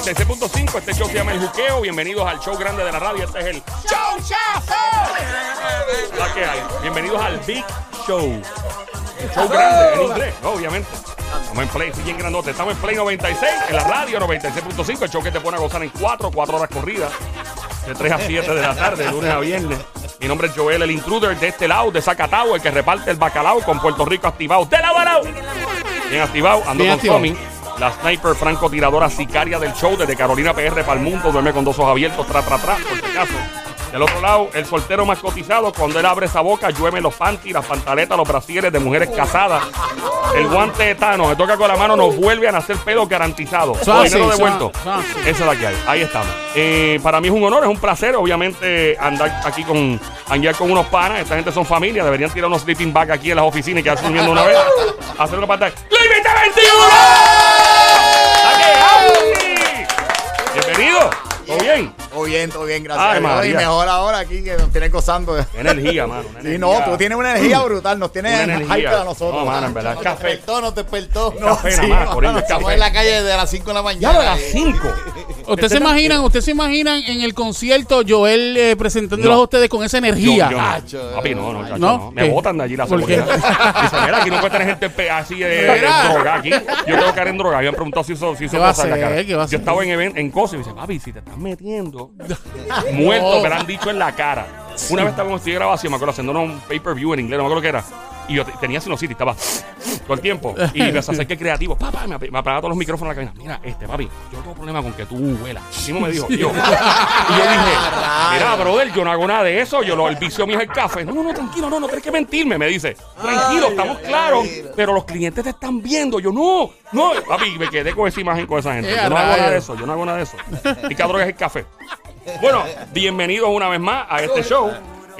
96.5. Este show se llama El Juqueo. Bienvenidos al show grande de la radio. Este es el Show Chazo. ¿La hay? Bienvenidos al Big Show. El show grande en inglés, obviamente. Estamos en Play, bien grandote. Estamos en Play 96, en la radio 96.5. El show que te pone a gozar en 4, 4 horas corridas. De 3 a 7 de la tarde, de lunes a viernes. Mi nombre es Joel, el intruder de este lado, de Zacatau, el que reparte el bacalao con Puerto Rico activado. ¡De la balao! Bien activado, ando Bien con activado. Tommy, la sniper francotiradora sicaria del show desde Carolina PR para el mundo, duerme con dos ojos abiertos, tra, tra, tra, por si acaso. Del otro lado, el soltero más cotizado, cuando él abre esa boca, llueven los panties, las pantaletas, los brasieres de mujeres casadas. El guante de Thanos, me toca con la mano, nos vuelve a nacer pelo garantizado. Suave, Dinero devuelto. Esa es la que hay. Ahí estamos. Eh, para mí es un honor, es un placer, obviamente, andar aquí con, andar con unos panas. Esta gente son familia. Deberían tirar unos sleeping bag aquí en las oficinas y quedarse durmiendo una vez. Hacer una pantalla. ¡Límite 21! ¿Todo bien? Todo bien, todo bien, gracias. Ay, a Dios. María. Y mejor ahora aquí que nos tienes gozando. Energía, mano. una Sí, no, tú tienes una energía brutal, nos Una tienes energía. hype a nosotros. No, mano, en verdad. Nos Café. despertó, nos despertó. Café sí, nada más, no, café. Estamos en la calle de las 5 de la Ya mañana. de las 5. ¿Ustedes se imaginan, ustedes se imaginan en el concierto Joel eh, presentándolos No. a ustedes con esa energía? Yo, yo no. Chacho. Papi, no, no, chacho, ¿No? no. Me ¿Qué? botan de allí la ¿Por qué? seguridad. Dice, mira, aquí no puede tener gente pe- así de, Mira. droga aquí. Yo tengo que en droga. Habían preguntado si eso, si eso ¿Qué va a pasa en la hacer? cara. ¿Qué va a Yo hacer? estaba en event, en cosas y me dice, papi, si te estás metiendo, muerto, me lo han dicho en la cara. Una vez estaba en un estudio de grabación, me acuerdo, haciendo un pay-per-view en inglés, no me acuerdo qué era. Y yo te- tenía sinusitis, estaba todo el tiempo. Y me hace que creativo. Papá, me, ap- me apagaba todos los micrófonos en la cabina. Mira, este, papi, yo no tengo problema con que tú huelas. Así me dijo. Yo, y yo dije, mira, brother, yo no hago nada de eso. Yo lo, el vicio mío es el café. No, no, no, tranquilo, no, no tienes que mentirme. Me dice, tranquilo, estamos claros. Pero los clientes te están viendo. Yo, no, no. Papi, me quedé con esa imagen con esa gente. Eh, Yo no hago nada de eso. Yo no hago nada de eso. Y cada droga es el café. Bueno, bienvenidos una vez más a este show.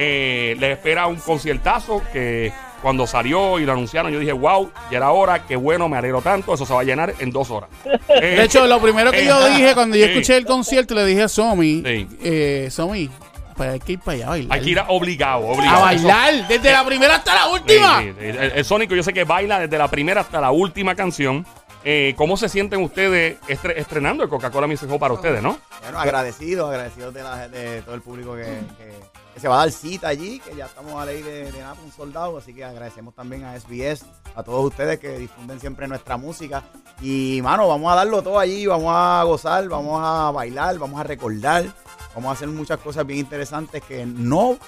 Eh, les espera un conciertazo que cuando salió y lo anunciaron, yo dije, wow, ya era hora, qué bueno, me alegro tanto, eso se va a llenar en dos horas. Eh, De hecho, lo primero que yo eh, dije cuando yo escuché el concierto, le dije a Somi, Sí. eh, Somi, pues hay que ir para allá a bailar. Hay que ir a- obligado, obligado. a Eso- bailar, desde la primera hasta la última. El, el Sónico yo sé que baila desde la primera hasta la última canción. Eh, ¿Cómo se sienten ustedes estre- estrenando el Coca-Cola Music Hall para ustedes, no? Bueno, agradecidos, agradecidos de, la- de todo el público que, que- se va a dar cita allí, que ya estamos a ley de, de un soldado, así que agradecemos también a SBS, a todos ustedes que difunden siempre nuestra música. Y, mano, vamos a darlo todo allí, vamos a gozar, vamos a bailar, vamos a recordar, vamos a hacer muchas cosas bien interesantes que no,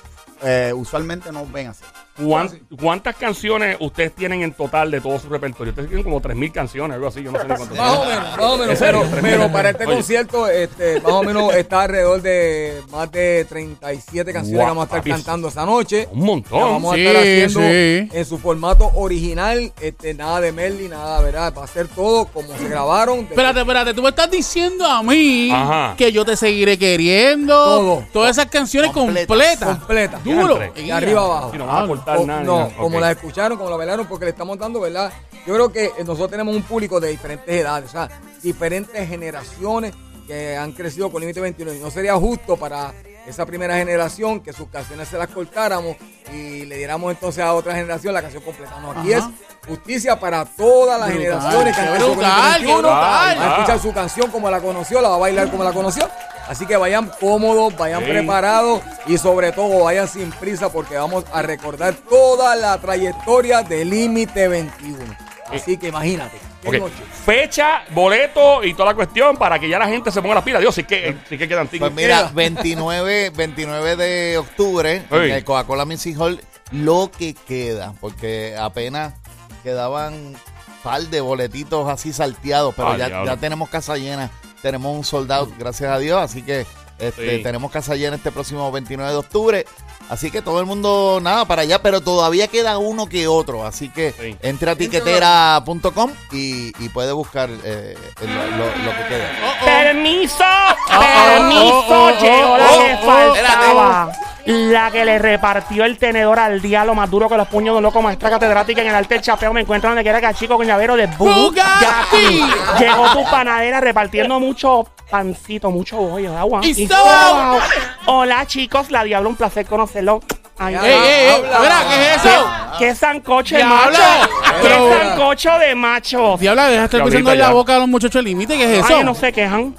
eh, usualmente no ven hacer. ¿Cuán- ¿Cuántas canciones ustedes tienen en total de todo su repertorio? Ustedes tienen como 3.000 canciones, algo así, yo no sé ni cuántas. Más o menos, más o menos. Pero, pero para este Oye. concierto, este, más o menos está alrededor de más de 37 canciones Guau, que vamos a estar papi. cantando esta noche. Un montón. vamos a Sí, estar haciendo sí. en su formato original, este, nada de Merly, nada, ¿verdad? Va a ser todo como se grabaron. Espérate, espérate, tú me estás diciendo a mí Ajá. que yo te seguiré queriendo. Todo. Todas esas canciones Completas. completas. Completa. Duro. De arriba abajo. Y no O- nada. no, como la escucharon, como la bailaron, porque le estamos dando, ¿verdad? Yo creo que nosotros tenemos un público de diferentes edades, o sea, diferentes generaciones que han crecido con Límite 21. Y no sería justo para esa primera generación que sus canciones se las cortáramos y le diéramos entonces a otra generación la canción completa. No, aquí Ajá. es justicia para todas las generaciones que han crecido con Límite brutal, qué 21. brutal. Va a escuchar su canción como la conoció, la va a bailar como la conoció. Así que vayan cómodos, vayan Sí. preparados y sobre todo vayan sin prisa porque vamos a recordar toda la trayectoria de Límite 21. Así que imagínate. Fecha, boleto y toda la cuestión para que ya la gente se ponga las pilas. Dios, sí que, sí que quedan tickets. Pues mira, 29, 29 de octubre, en el Coca-Cola Music Hall, lo que queda, porque apenas quedaban par de boletitos así salteados, pero Ah, ya, ya tenemos casa llena, tenemos un soldado, gracias a Dios, así que este, Sí. tenemos casa llena este próximo 29 de octubre. Así que todo el mundo, nada, para allá, pero todavía queda uno que otro. Así que Sí. entre a tiquetera.com y, y puede buscar eh, lo, lo que queda. Permiso, oh, permiso, oh, oh, llegó la oh, que oh, faltaba. La que le repartió el tenedor al diablo más duro que los puños de un loco maestra catedrática en el arte del chapeo. Me encuentro donde quiera que chico con llavero de Bugatti. Llegó tu panadera repartiendo mucho pancito, mucho bollo de agua. Y Y. Hola chicos, la diablo, un placer conocerlo. Ay, Ya, ¡Ey, ey, ey! habla. ¿qué es eso? ¿Qué sancocho de macho? ¿Qué sancocho de macho? Diabla, deja de estar pisando en la ya. boca a los muchachos límite. ¿Qué es eso? Ay, no se quejan.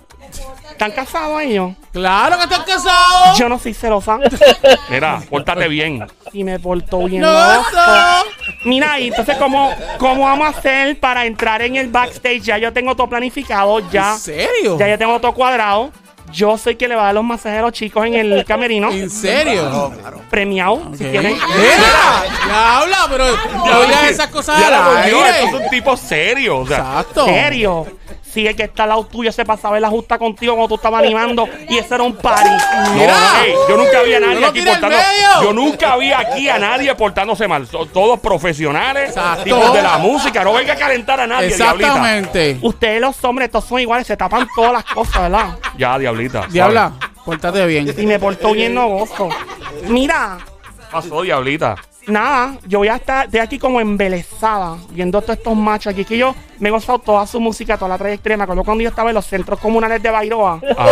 ¿Están casados ellos? Claro que están casados. Yo no soy celosa. Mira, pórtate bien. Y me portó bien. No, loco. no. Mira, y entonces, ¿cómo, ¿cómo vamos a hacer para entrar en el backstage? Ya yo tengo todo planificado, ya. ¿En serio? Ya yo tengo todo cuadrado. Yo soy que le va a dar los masajes a los chicos en el camerino. ¿En serio? Premiado, si quieren. Mira, diabla, pero no digas esas cosas Ya al la aire. Esto es un tipo serio. O sea, Exacto. serio. Si el que está al lado tuyo se pasaba la justa contigo cuando tú estabas animando y ese era un party. Mira. No, yo nunca vi a nadie No aquí medio. Yo nunca vi aquí a nadie portándose mal. Son todos profesionales, Exacto. tipos de la música. No venga a calentar a nadie, diablita. Exactamente. Ustedes los hombres, todos son iguales, se tapan todas las cosas, ¿verdad? Ya, diablita. Diabla, pórtate bien. Y me portó bien no gozo. Mira, ¿Qué pasó, diablita? Nada, yo voy a estar de aquí como embelesada viendo todos estos machos aquí. Que yo me he gozado toda su música, toda la trayectoria. Me acuerdo cuando yo estaba en los centros comunales de Bairoa. Ah,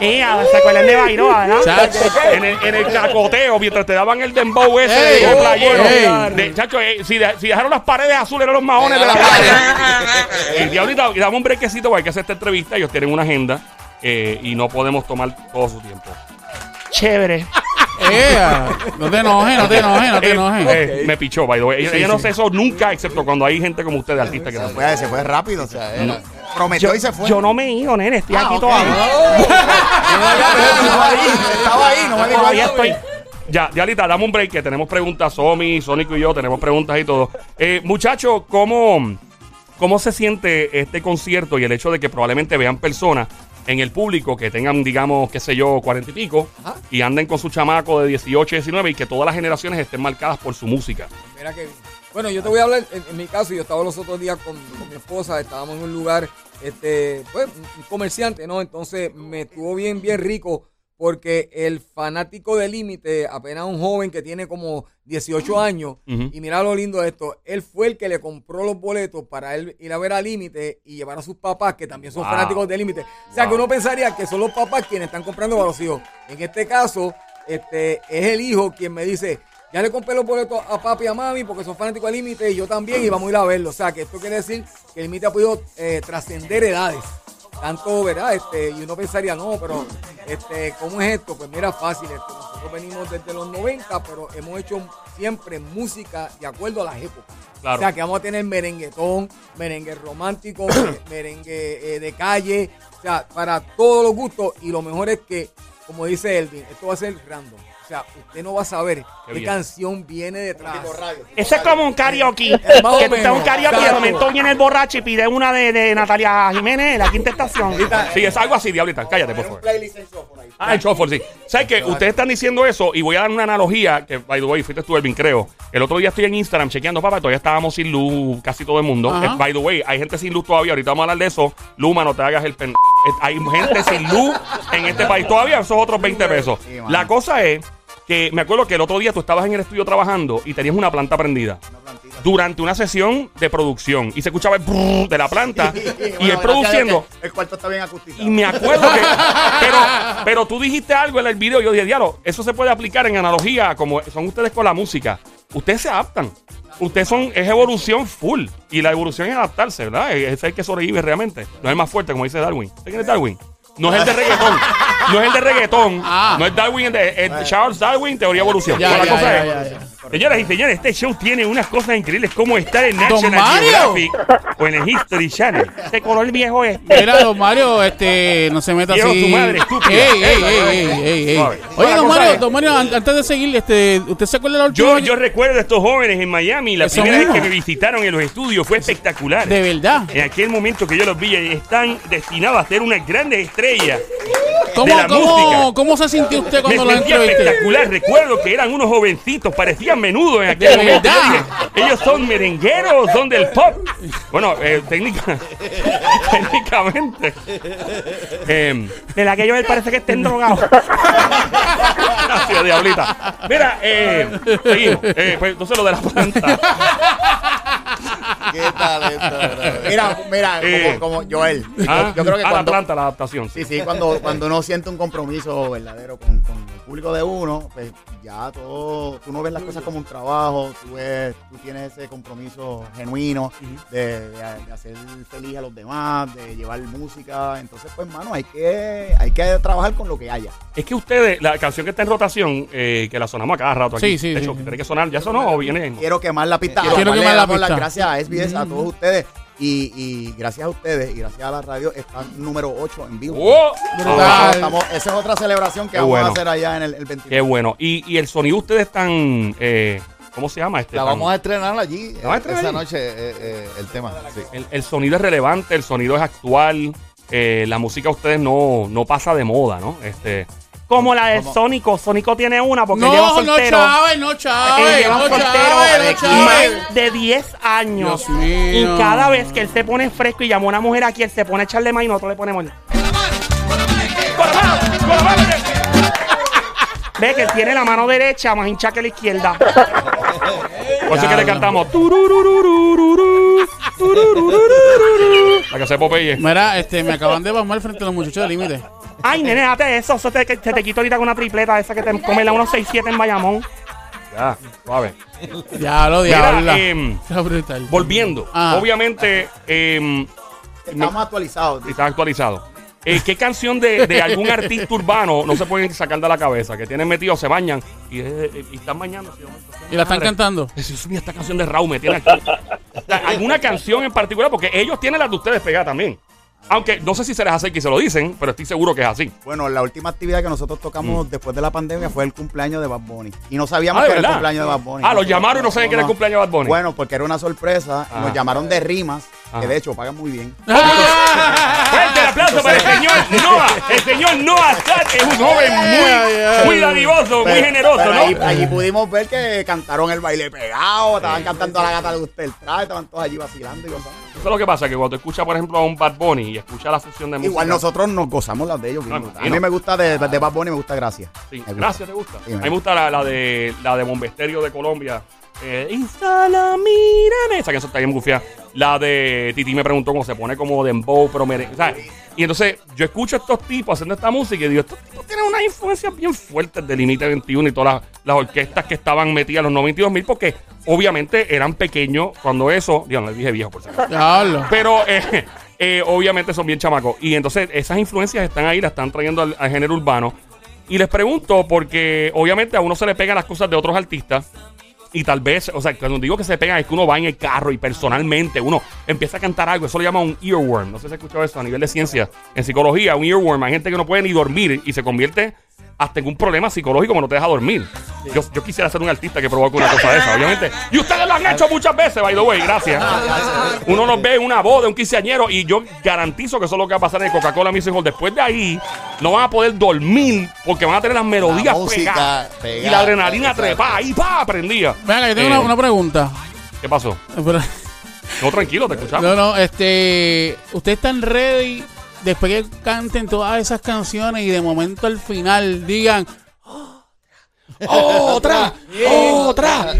Eh, ¿Se acuerdan de Bairoa, verdad? Chacho. en, el, en el cacoteo, mientras te daban el dembow ese Ey, de oh, playero. ey. De- chacho, eh, si, de- si dejaron las paredes azules, eran los maones de la playa. y diablita, y dame un brequecito, porque hay que hacer esta entrevista. Ellos tienen una agenda eh, y no podemos tomar todo su tiempo. Chévere. Ea, no te enojes, no te enojes, no te Eh, enojes. eh, Me pichó, by the way. Ella, ella no hace eso nunca, excepto cuando hay gente como ustedes, artistas que no. Fue, se fue rápido. o sea, prometió Yo, y se fue. yo no me he ido, nene. Estoy aquí todavía. Estaba ahí, estaba ahí, no me dijo Todavía algo. estoy. Ya, Dialita, dame un break, que tenemos preguntas, Somi, Sónico y yo, tenemos preguntas y todo. Eh, Muchachos, ¿cómo, ¿cómo se siente este concierto y el hecho de que probablemente vean personas en el público que tengan, digamos, qué sé yo, cuarenta y pico, Ajá. y anden con su chamaco de 18, 19 y que todas las generaciones estén marcadas por su música? Mira que bueno, yo te voy a hablar en, en mi caso. Yo estaba los otros días con, con mi esposa, estábamos en un lugar, este, pues, un un comerciante, ¿no? Entonces me estuvo bien, bien rico porque el fanático de Límite, apenas un joven que tiene como 18 años, y mira lo lindo de esto, él fue el que le compró los boletos para él ir a ver a Límite y llevar a sus papás, que también son Wow. fanáticos de Límite. O sea, que uno pensaría que son los papás quienes están comprando para los hijos. En este caso, este, es el hijo quien me dice, ya le compré los boletos a papi y a mami porque son fanáticos de Límite y yo también y vamos a ir a verlo. O sea, que esto quiere decir que el Límite ha podido eh, trascender edades. Tanto, ¿verdad? Este, y uno pensaría, no, pero, este, ¿cómo es esto? Pues mira, fácil. este, nosotros venimos desde los 90, pero hemos hecho siempre música de acuerdo a las épocas. Claro. O sea, que vamos a tener merenguetón, merengue romántico, mere- merengue eh, de calle, o sea, para todos los gustos. Y lo mejor es que, como dice Elvin, esto va a ser random. O sea, usted no va a saber qué, canción viene detrás. Ese es como un karaoke. Que tú estás en un karaoke y de momento viene el borracho y pide una de, de Natalia Jiménez, la quinta estación. Sí, es algo así, Diablita, cállate, por favor. Ah, el shuffle, sí. ¿Sabes qué? Ustedes están diciendo eso y voy a dar una analogía que, by the way, fuiste tú, Elvin, creo. El otro día estoy en Instagram chequeando, papá, todavía estábamos sin luz, casi todo el mundo. Ajá. Eh, by the way, hay gente sin luz todavía. Ahorita vamos a hablar de eso. Luma, no te hagas el pen... Eh, Hay gente sin luz en este país todavía. Esos otros 20 pesos. La cosa es que me acuerdo que el otro día tú estabas en el estudio trabajando y tenías una planta prendida. Una plantita. Durante una sesión de producción y se escuchaba el brrr de la planta y Bueno, él produciendo. El cuarto está bien acustizado. Y me acuerdo que. Pero, pero tú dijiste algo en el video. Yo dije, diablo, eso se puede aplicar en analogía como son ustedes con la música. Ustedes se adaptan. Ustedes son. Es evolución full. Y la evolución es adaptarse, ¿verdad? Es el que sobrevive realmente. No es más fuerte, como dice Darwin. ¿Usted quién es Darwin? No es el de reggaetón. No es el de reggaetón. Ah. No es Darwin, el de es Charles Darwin, teoría evolución. Ya, Pero la ya, cosa ya, es. Señoras y señores, este show tiene unas cosas increíbles como estar en National. Geographic o en el History Channel. Ese color viejo este. Mira, don Mario, este, no se meta Viejo, así. tu madre. Ey, ey, ey, ey, ey. Oye, don Mario, don Mario, an- antes de seguir, este, ¿usted se acuerda de la última Yo, vez? yo recuerdo a estos jóvenes en Miami. La Eso primera mismo. vez que me visitaron en los estudios fue espectacular. De verdad. En aquel momento que yo los vi, están destinados a ser unas grandes estrellas. ¿Cómo, de la música. cómo, ¿Cómo se sintió usted Me cuando lo sentía entrevisté? espectacular. Recuerdo que eran unos jovencitos, parecían menudos en aquel momento. dije, Ellos son merengueros, son del pop. Bueno, eh, técnica- técnicamente. Em, De la que yo me parece que estén drogados. Gracias, diablita. Mira, eh, seguimos. Eh, pues, entonces lo de la planta. Qué talento, brother. Mira, mira, Eh. como, como Joel. Ah, Yo creo que ah, la cuando, planta, la adaptación. Sí, sí, cuando, cuando uno siente un compromiso verdadero con, con el público de uno, pues ya todo, tú no ves las cosas como un trabajo, tú ves, tú tienes ese compromiso genuino de, de- de hacer feliz a los demás, de llevar música. Entonces, pues, mano, hay que, hay que trabajar con lo que haya. Es que ustedes, la canción que está en rotación, eh, que la sonamos a cada rato aquí. Sí, sí, De hecho, sí. tiene que sonar, ¿ya sonó o viene? Quiero quemar la pista. Quiero quemar la las pista. gracias a SBS, a todos ustedes. Y, y gracias a ustedes y gracias a la radio están número 8 en vivo. ¡Oh! Ah, Estamos- esa es otra celebración que Qué vamos bueno. a hacer allá en el, el 29. Qué bueno. Y, y el sonido ustedes están, eh, ¿cómo se llama? Este, La tan- vamos a estrenar allí. ¿La van a estrenar esa allí? noche eh, eh, el tema. sí. el, el sonido es relevante, el sonido es actual, eh, la música a ustedes no, no pasa de moda, ¿no? Este, como la de ¿Cómo? Sónico. Sónico tiene una porque él lleva No, no, soltero. Chávez, no, él Chávez, lleva no, soltero Chávez, no, más de 10 años. Dios mío. Y cada vez que él se pone fresco y llama a una mujer aquí, él se pone a echarle más y nosotros le ponemos. Ve que él tiene la mano derecha más hincha que la izquierda. Por eso que le cantamos. La que se Popeye. Mira, este, me acaban de pasmar frente a los muchachos del límite. Ay, nene, date eso. Eso te, te quito ahorita con una tripleta esa que te come la 167 en Bayamón. Ya, suave. Diablo, Mira, diablo. brutal. volviendo. Ah. Obviamente, em, Estamos actualizados. está actualizado. Eh, ¿Qué canción de, de algún artista urbano no se pueden sacar de la cabeza? Que tienen metido, se bañan y, eh, y están bañando. Y la están cantando. Dios mío, esta canción de Raúl me tiene aquí. ¿Alguna canción en particular? Porque ellos tienen las de ustedes pegadas también. Aunque no sé si se les hace que se lo dicen, pero estoy seguro que es así. Bueno, la última actividad que nosotros tocamos después de la pandemia fue el cumpleaños de Bad Bunny. Y no sabíamos Mm. Ah, ¿de que era el cumpleaños de Bad Bunny. Ah, los llamaron y no sabían que era el cumpleaños de Bad Bunny. Bueno, porque era una sorpresa. Nos llamaron de rimas, que de hecho pagan muy bien. Fuerte el aplauso para el señor Noah. El señor Noah Scott es un joven muy, muy dadivoso, muy generoso, pero ¿no? Allí, allí pudimos ver que cantaron el baile pegado, estaban cantando a la gata de usted el traje, estaban todos allí vacilando y cosas. Eso es lo que pasa, que cuando escuchas, por ejemplo, a un Bad Bunny y escuchas la fusión de música. Igual nosotros nos gozamos las de ellos. No, a mí me gusta de, de Bad Bunny, me gusta Gracias. Sí, Me gusta. ¿te gusta? Sí, a me mí me gusta la, la de la de Bombesterio de Colombia. Eh, Instala, mírame. Esa canción está bien gufia. La de Titi me preguntó cómo se pone como dembow, pero mere- ¿sabes? Y entonces yo escucho a estos tipos haciendo esta música y digo, estos tipos tienen unas influencias bien fuertes del Límite 21 y todas las, las orquestas que estaban metidas en los 92 mil porque obviamente eran pequeños cuando eso, Dios, no le dije viejo por si acaso. Pero eh, eh, obviamente son bien chamacos. Y entonces esas influencias están ahí, las están trayendo al, género urbano. Y les pregunto, porque obviamente a uno se le pegan las cosas de otros artistas. Y tal vez, o sea, cuando digo que se pegan es que uno va en el carro y personalmente uno empieza a cantar algo. Eso lo llama un earworm. No sé si has escuchado eso a nivel de ciencia. En psicología, un earworm. Hay gente que no puede ni dormir y se convierte hasta en un problema psicológico que no te deja dormir. Yo, yo quisiera ser un artista que provoque una cosa de esa, obviamente. Y ustedes lo han hecho muchas veces, by the way, gracias. Uno los ve en una boda, un quinceañero, y yo garantizo que eso es lo que va a pasar en Coca-Cola Music Hall. Después de ahí, no van a poder dormir porque van a tener las melodías La música pegadas. pegada, y la adrenalina trepada ahí, pa, prendía. Venga, yo tengo Eh, una, una pregunta. ¿Qué pasó? No, tranquilo, te escuchamos. No, no, este. ¿Ustedes están ready después que canten todas esas canciones y de momento al final digan. ¡Otra! ¡Otra!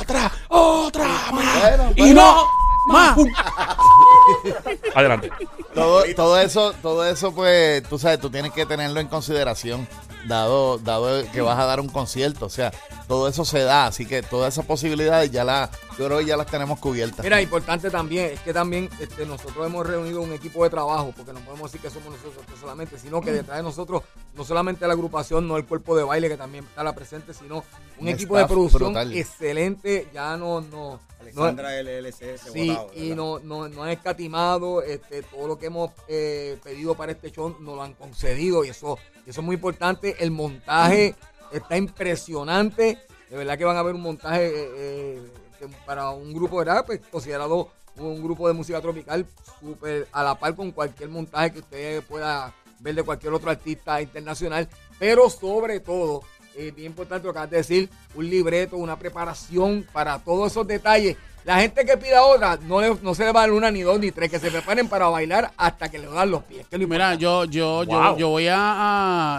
¡Otra! ¡Otra! más! Bueno, ¡Y no! ¡Más! Adelante. Todo, todo eso, todo eso, pues, tú sabes, tú tienes que tenerlo en consideración, dado, dado que vas a dar un concierto. O sea, todo eso se da, así que todas esas posibilidades ya las, yo creo que ya las tenemos cubiertas. Mira, importante también es que también este, nosotros hemos reunido un equipo de trabajo, porque no podemos decir que somos nosotros solamente, sino que detrás de nosotros, no solamente la agrupación, no el cuerpo de baile que también está la presente, sino un, Un equipo de producción brutal. excelente, ya no, no, no LLC Sí, y no, no, no han escatimado este, todo lo que hemos eh, pedido para este show, nos lo han concedido y eso, eso es muy importante. El montaje está impresionante. De verdad que van a ver un montaje eh, eh, para un grupo, ¿verdad? Pues considerado un grupo de música tropical súper a la par con cualquier montaje que usted pueda ver de cualquier otro artista internacional. Pero sobre todo, eh, bien importante lo que acabas de decir, un libreto, una preparación para todos esos detalles. La gente que pida otra, no, le- no se le va a dar una, ni dos, ni tres, que se preparen para bailar hasta que le dan los pies. que es lo Mira, yo, yo, yo, Wow. yo voy a,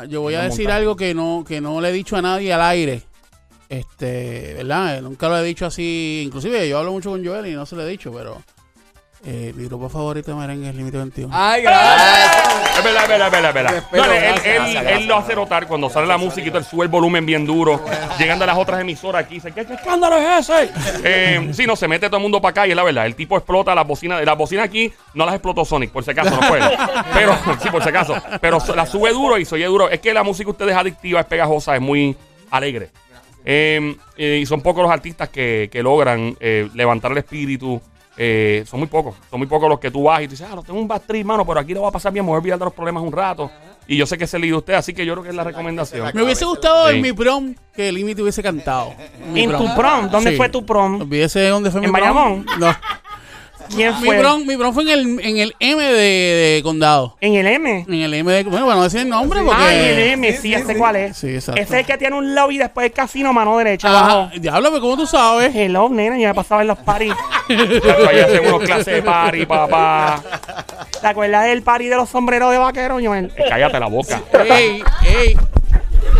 a- yo voy a decir montaña. algo que no, que no le he dicho a nadie al aire. Este, ¿verdad? Nunca lo he dicho así. Inclusive yo hablo mucho con Joel y no se lo he dicho, pero Eh, mi grupo favorito de merengue es Límite 21. Ay, gracias. Es verdad, es verdad, es verdad. es verdad. No, él, gracias, él- gracias, él gracias. lo hace notar cuando sale la música y todo, él sube el volumen bien duro. Llegando a las otras emisoras aquí, dice, ¿qué, qué escándalo es ese? Eh, sí, no, se mete todo el mundo para acá y es la verdad. El tipo explota las bocinas. Las bocinas aquí no las explotó Sonic, por si acaso, no fue. Pero, sí, por si acaso. Pero la sube duro y se oye duro. Es que la música de ustedes es adictiva, es pegajosa, es muy alegre. Eh, eh, y son pocos los artistas que, que logran eh, levantar el espíritu. Eh, son muy pocos. Son muy pocos los que tú vas y tú dices, ah, no tengo un trip, mano, pero aquí lo va a pasar bien, me voy a olvidar de los problemas un rato. Y yo sé que es el lío de usted, así que yo creo que es la recomendación. Me hubiese gustado Sí. en mi prom que Límite hubiese cantado. ¿En tu prom? ¿Dónde Sí. fue tu prom? Olvídese dónde fue ¿En mi prom. Bayamón? No. ¿Quién Mi prom, mi prom fue en el, en el M de, de Condado. En el M. En el M de. Bueno, para no decir el nombre porque. Ah, en el M, sí, Sí, ya sí, sé sí. cuál es. Sí, exacto. Ese es el que tiene un lobby después del casino, mano derecha, Ajá. Diablo, pero ¿cómo tú sabes? Hello, nena, yo me pasaba en los paris. Ahí hacen unos clases de party, papá. ¿Te acuerdas del party de los sombreros de vaquero? Yo, el- Eh, Cállate la boca. ¡Ey! ¡Ey!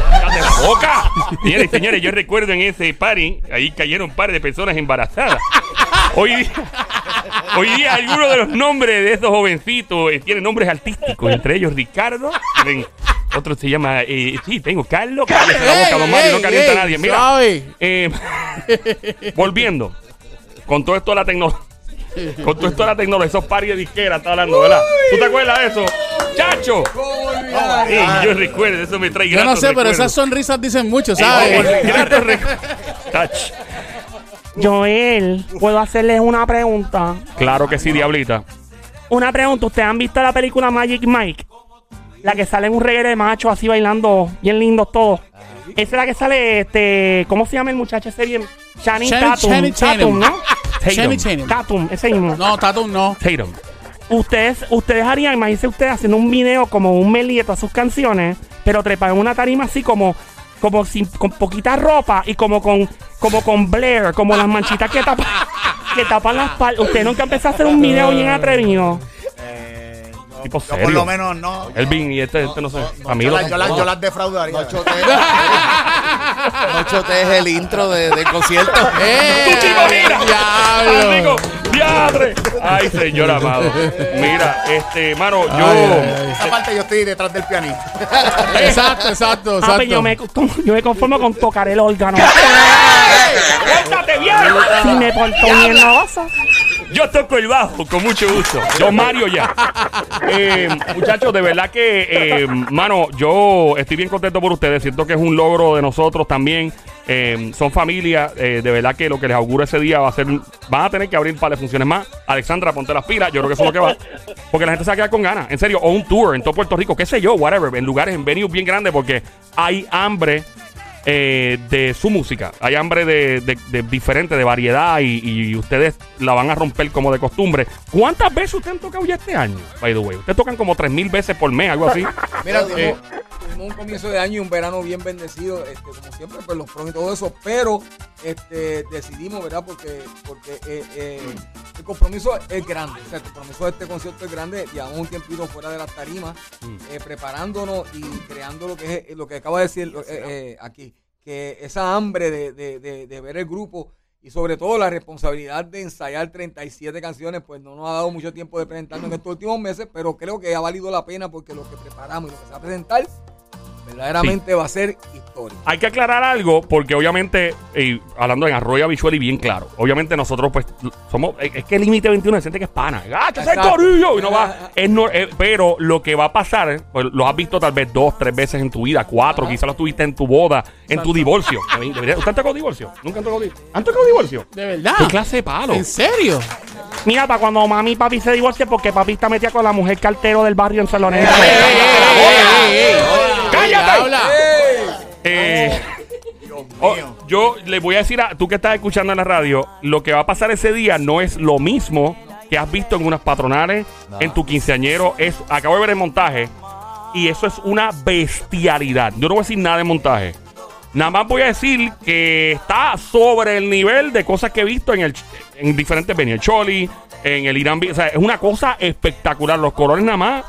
¡Cállate la boca! Señores y señores, yo recuerdo en ese party, ahí cayeron un par de personas embarazadas. Hoy día, hoy día algunos de los nombres de esos jovencitos eh, tienen nombres artísticos, entre ellos Ricardo. ven, otro se llama, eh, sí, tengo Carlos, cállate la boca, don Mario, no calienta a nadie. Mira, eh, volviendo, con todo esto de la tecnología. Con todo esto de la tecnología, esos paris de disquera, está hablando, ¿verdad? ¿Tú te acuerdas de eso? ¡Chacho! Ey, yo recuerdo, eso me trae Yo no sé, pero recuerdos. esas sonrisas dicen mucho, Ey, ¿sabes? gratos. Joel, ¿puedo hacerles una pregunta? Claro que sí, diablita. Una pregunta, ¿ustedes han visto la película Magic Mike? La que sale en un reguero de machos así bailando, bien lindos todos. Esa es la que sale, este, ¿cómo se llama el muchacho ese bien? Channing Tatum. Channing Tatum, Tatum. ¿no? Channing Tatum. Tatum, ese mismo. No, Tatum no. Tatum. Ustedes, ustedes harían, imagínense ustedes haciendo un video como un medley de todas sus canciones, pero trepan en una tarima así como, como sin, con poquita ropa y como con, como con Blair, como las manchitas que tapan, que tapan las espalda. Ustedes nunca empezaron a hacer un video bien atrevido. No, Tipo yo serio. por lo menos no. Elvin y este, este no sé. No, a mí yo, las- yo las- yo las defraudaría. No chotees, no chotees el intro de- del concierto. ¡Eh! ¡Tu chico, mira! ¡Diablo! ¡Amigo! ¡Diadre! Ay, señor amado. Mira, este, mano, yo. Ay, ay, ay. Esa parte yo estoy detrás del pianista. Exacto, exacto, pues yo, exacto. me, yo me conformo con tocar el órgano. ¡Cuéntate bien! si me porto bien novoso. Yo toco el bajo, con mucho gusto. Yo Mario ya. Eh, muchachos, de verdad que, eh, mano, yo estoy bien contento por ustedes. Siento que es un logro de nosotros también. Eh, son familia. eh, de verdad que lo que les auguro ese día va a ser. Van a tener que abrir un par de funciones más. Alexandra, ponte las pilas. Yo creo que eso es lo que va. Porque la gente se va a quedar con ganas. En serio. O un tour en todo Puerto Rico. Qué sé yo, whatever. En lugares, en venues bien grandes. Porque hay hambre eh, de su música. Hay hambre de, de- de diferente, de variedad y, y ustedes la van a romper como de costumbre. ¿Cuántas veces ustedes han tocado ya este año? By the way, ustedes tocan como 3.000 veces por mes, algo así. Mira, Eh, tuvimos, un comienzo de año y un verano bien bendecido, este, como siempre, pues los pros y todo eso, pero este, decidimos, ¿verdad? Porque, porque eh, eh, el compromiso es grande, o sea, el compromiso de este concierto es grande, llevamos un tiempito fuera de las tarimas, eh, preparándonos y creando lo que es lo que acaba de decir aquí, que esa hambre de, de- de- de ver el grupo y sobre todo la responsabilidad de ensayar 37 canciones, pues no nos ha dado mucho tiempo de presentarnos en estos últimos meses, pero creo que ha valido la pena porque lo que preparamos y lo que se va a presentar verdaderamente va a ser historia. Hay que aclarar algo, porque obviamente, eh, hablando en arroyo visual y bien claro, obviamente nosotros, pues, somos. Es es que el límite 21 se siente que es pana. ¡Gacho, ese es el corillo! Y no va. es no- eh, pero lo que va a pasar, pues, lo has visto tal vez dos, tres veces en tu vida, cuatro, quizás lo tuviste en tu boda, en tu divorcio. Debería- ¿Usted han tocado divorcio? ¿Nunca han tocado divorcio? ¿Han tocado divorcio? ¿De verdad? ¿Qué clase de palo? ¿En serio? Mira, para cuando mami y papi se divorcien, porque papi está metida con la mujer cartero del barrio en Salonera. ¡Cállate! Habla. Eh, oh, yo le voy a decir a tú que estás escuchando en la radio, lo que va a pasar ese día no es lo mismo que has visto en unas patronales, en tu quinceañero. Es, acabo de ver el montaje y eso es una bestialidad. Yo no voy a decir nada de montaje. Nada más voy a decir que está sobre el nivel de cosas que he visto en el en diferentes venues. El Choli, en el Irán. O sea, es una cosa espectacular. Los colores nada más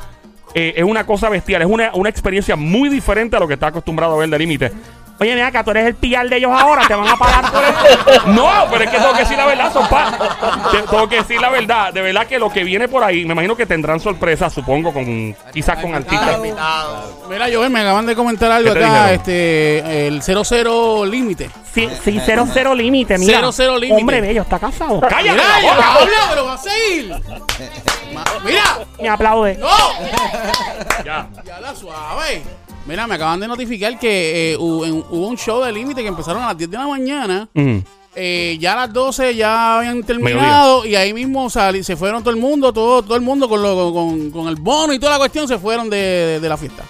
eh, es una cosa bestial. Es una, una experiencia muy diferente a lo que está acostumbrado a ver de límite. Oye, mira, que tú eres el pillar de ellos ahora, te van a pagar por eso. No, pero es que tengo que decir la verdad, son pa- Te- Tengo que decir la verdad. De verdad que lo que viene por ahí, me imagino que tendrán sorpresas, supongo, con quizás con artistas. Mira, yo me acaban de comentar algo ¿Qué te acá, este, el 00 límite. Sí, sí, cero, cero límite, mira. Cero, cero límite. Hombre bello, está casado. ¡Cállate Mira, habla, pero va a seguir. Mira, Me aplaude. no. Ya. Ya la suave. Mira, me acaban de notificar que eh, hubo, hubo un show de límite que empezaron a las 10 de la mañana. Mm. Eh, ya a las 12 ya habían terminado y ahí mismo sali- se fueron todo el mundo, todo, todo el mundo con, lo, con, con el bono y toda la cuestión se fueron de, de- de la fiesta.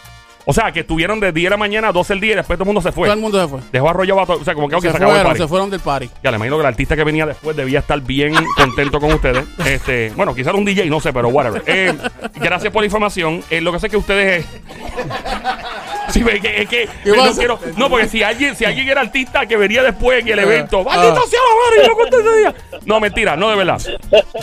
O sea, que estuvieron de 10 de la mañana a 12 del día y después todo el mundo se fue. Todo el mundo se fue. Dejó arrollado a todo. O sea, como que ok, se, se, acabó el party. se fueron del party. Ya, le imagino que el artista que venía después debía estar bien contento con ustedes. Este, bueno, quizás un DJ, no sé, pero whatever. Eh, gracias por la información. Eh, lo que sé que ustedes. Sí, es que, es que ¿Qué no, quiero- no, porque si alguien, si alguien era artista que venía después en el Ah. evento, ¡maldito sea la madre! Yo no. No, mentira, no, de verdad.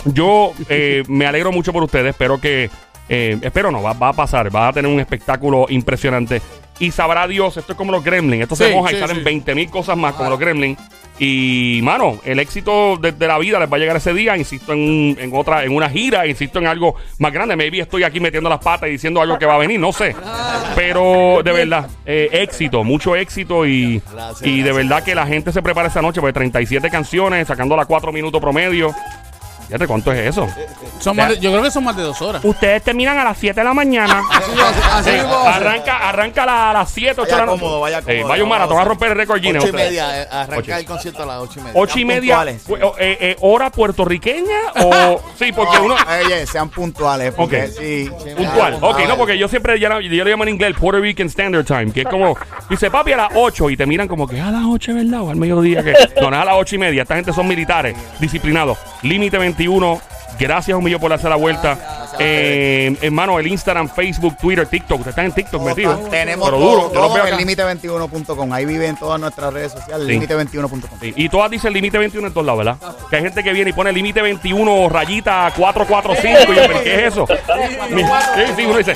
Yo eh, me alegro mucho por ustedes. Espero que. Eh, espero no, va, va a pasar. Va a tener un espectáculo impresionante. Y sabrá Dios, esto es como los Gremlins. Esto se Sí, moja y sí, salen sí. 20 mil cosas más como los Gremlins. Y, mano, el éxito de, de la vida les va a llegar ese día. Insisto en, en otra, en una gira, insisto en algo más grande. Maybe estoy aquí metiendo las patas y diciendo algo que va a venir, no sé. Pero de verdad, eh, éxito, mucho éxito y, Gracias, y de gracias. verdad que la gente se prepara esa noche, porque 37 canciones, sacándola 4 minutos promedio. Fíjate cuánto es eso. Son más de- yo creo que son más de dos horas. Ustedes terminan a las 7 de la mañana. Así Sí, mismo va a ser. arranca, arranca la- a las 7, 8 de la Vaya noche. cómodo, vaya Eh, cómodo, vaya un maratón, a va a romper el récord Guinness. Ocho y media, eh, arranca Ocho. el concierto a las ocho y media. Ocho y media, puntuales. pues, oh, eh, eh, hora puertorriqueña o sí, porque uno Oye, sean puntuales. Porque Ok. sí. puntual. Ok, no, porque yo siempre ya, yo le llamo en inglés Puerto Rican Standard Time, que es como dice papi a las 8 y te miran como que "Ah, a las 8 es verdad o al mediodía que no, no es a las 8 y media. Esta gente son militares, disciplinados. Límite 21. Gracias un millón por hacer la vuelta. Eh, hermano, el Instagram, Facebook, Twitter, TikTok. Ustedes están en TikTok metidos. Tenemos Pero todo, duro, todo en acá. límite21.com. Ahí viven todas nuestras redes sociales. Sí. Límite21.com. Sí, Y todas dicen límite 21 en todos lados, ¿verdad? Que hay gente que viene y pone límite 21, rayita 445. Y yo, ¿pero qué es eso? Sí, sí, uno dice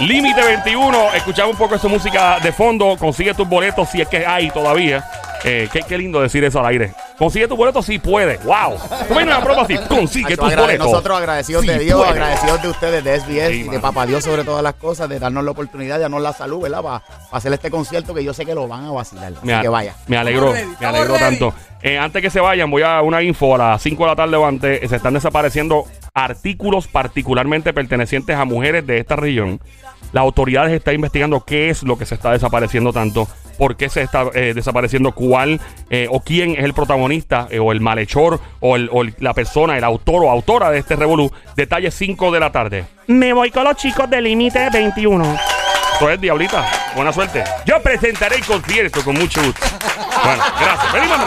límite 21. Escuchamos un poco de su música de fondo. Consigue tus boletos si es que hay todavía. Eh, qué, qué lindo decir eso al aire. Consigue tus boletos si puede. ¡Wow! Tú ven una prueba así. Consigue tus agrade- boletos. Nosotros agradecidos de Dios, puede. agradecidos de ustedes, de SBS Sí, y de. Papá Dios sobre todas las cosas, de darnos la oportunidad, de darnos la salud, ¿verdad? Para hacer este concierto que yo sé que lo van a vacilar. Así Me, que vaya. me alegro, me alegro tanto. Eh, antes que se vayan, voy a una info a las 5 de la tarde o antes. Se están desapareciendo artículos particularmente pertenecientes a mujeres de esta región. Las autoridades están investigando qué es lo que se está desapareciendo tanto, por qué se está eh, desapareciendo, cuál eh, o quién es el protagonista eh, o el malhechor o, el- o el- la persona, el autor o autora de este revolú. Detalle 5 de la tarde. Me voy con los chicos de límite 21. Eso es, Diablita. Buena suerte. Yo presentaré el concierto con mucho gusto. Bueno, gracias. Venimos.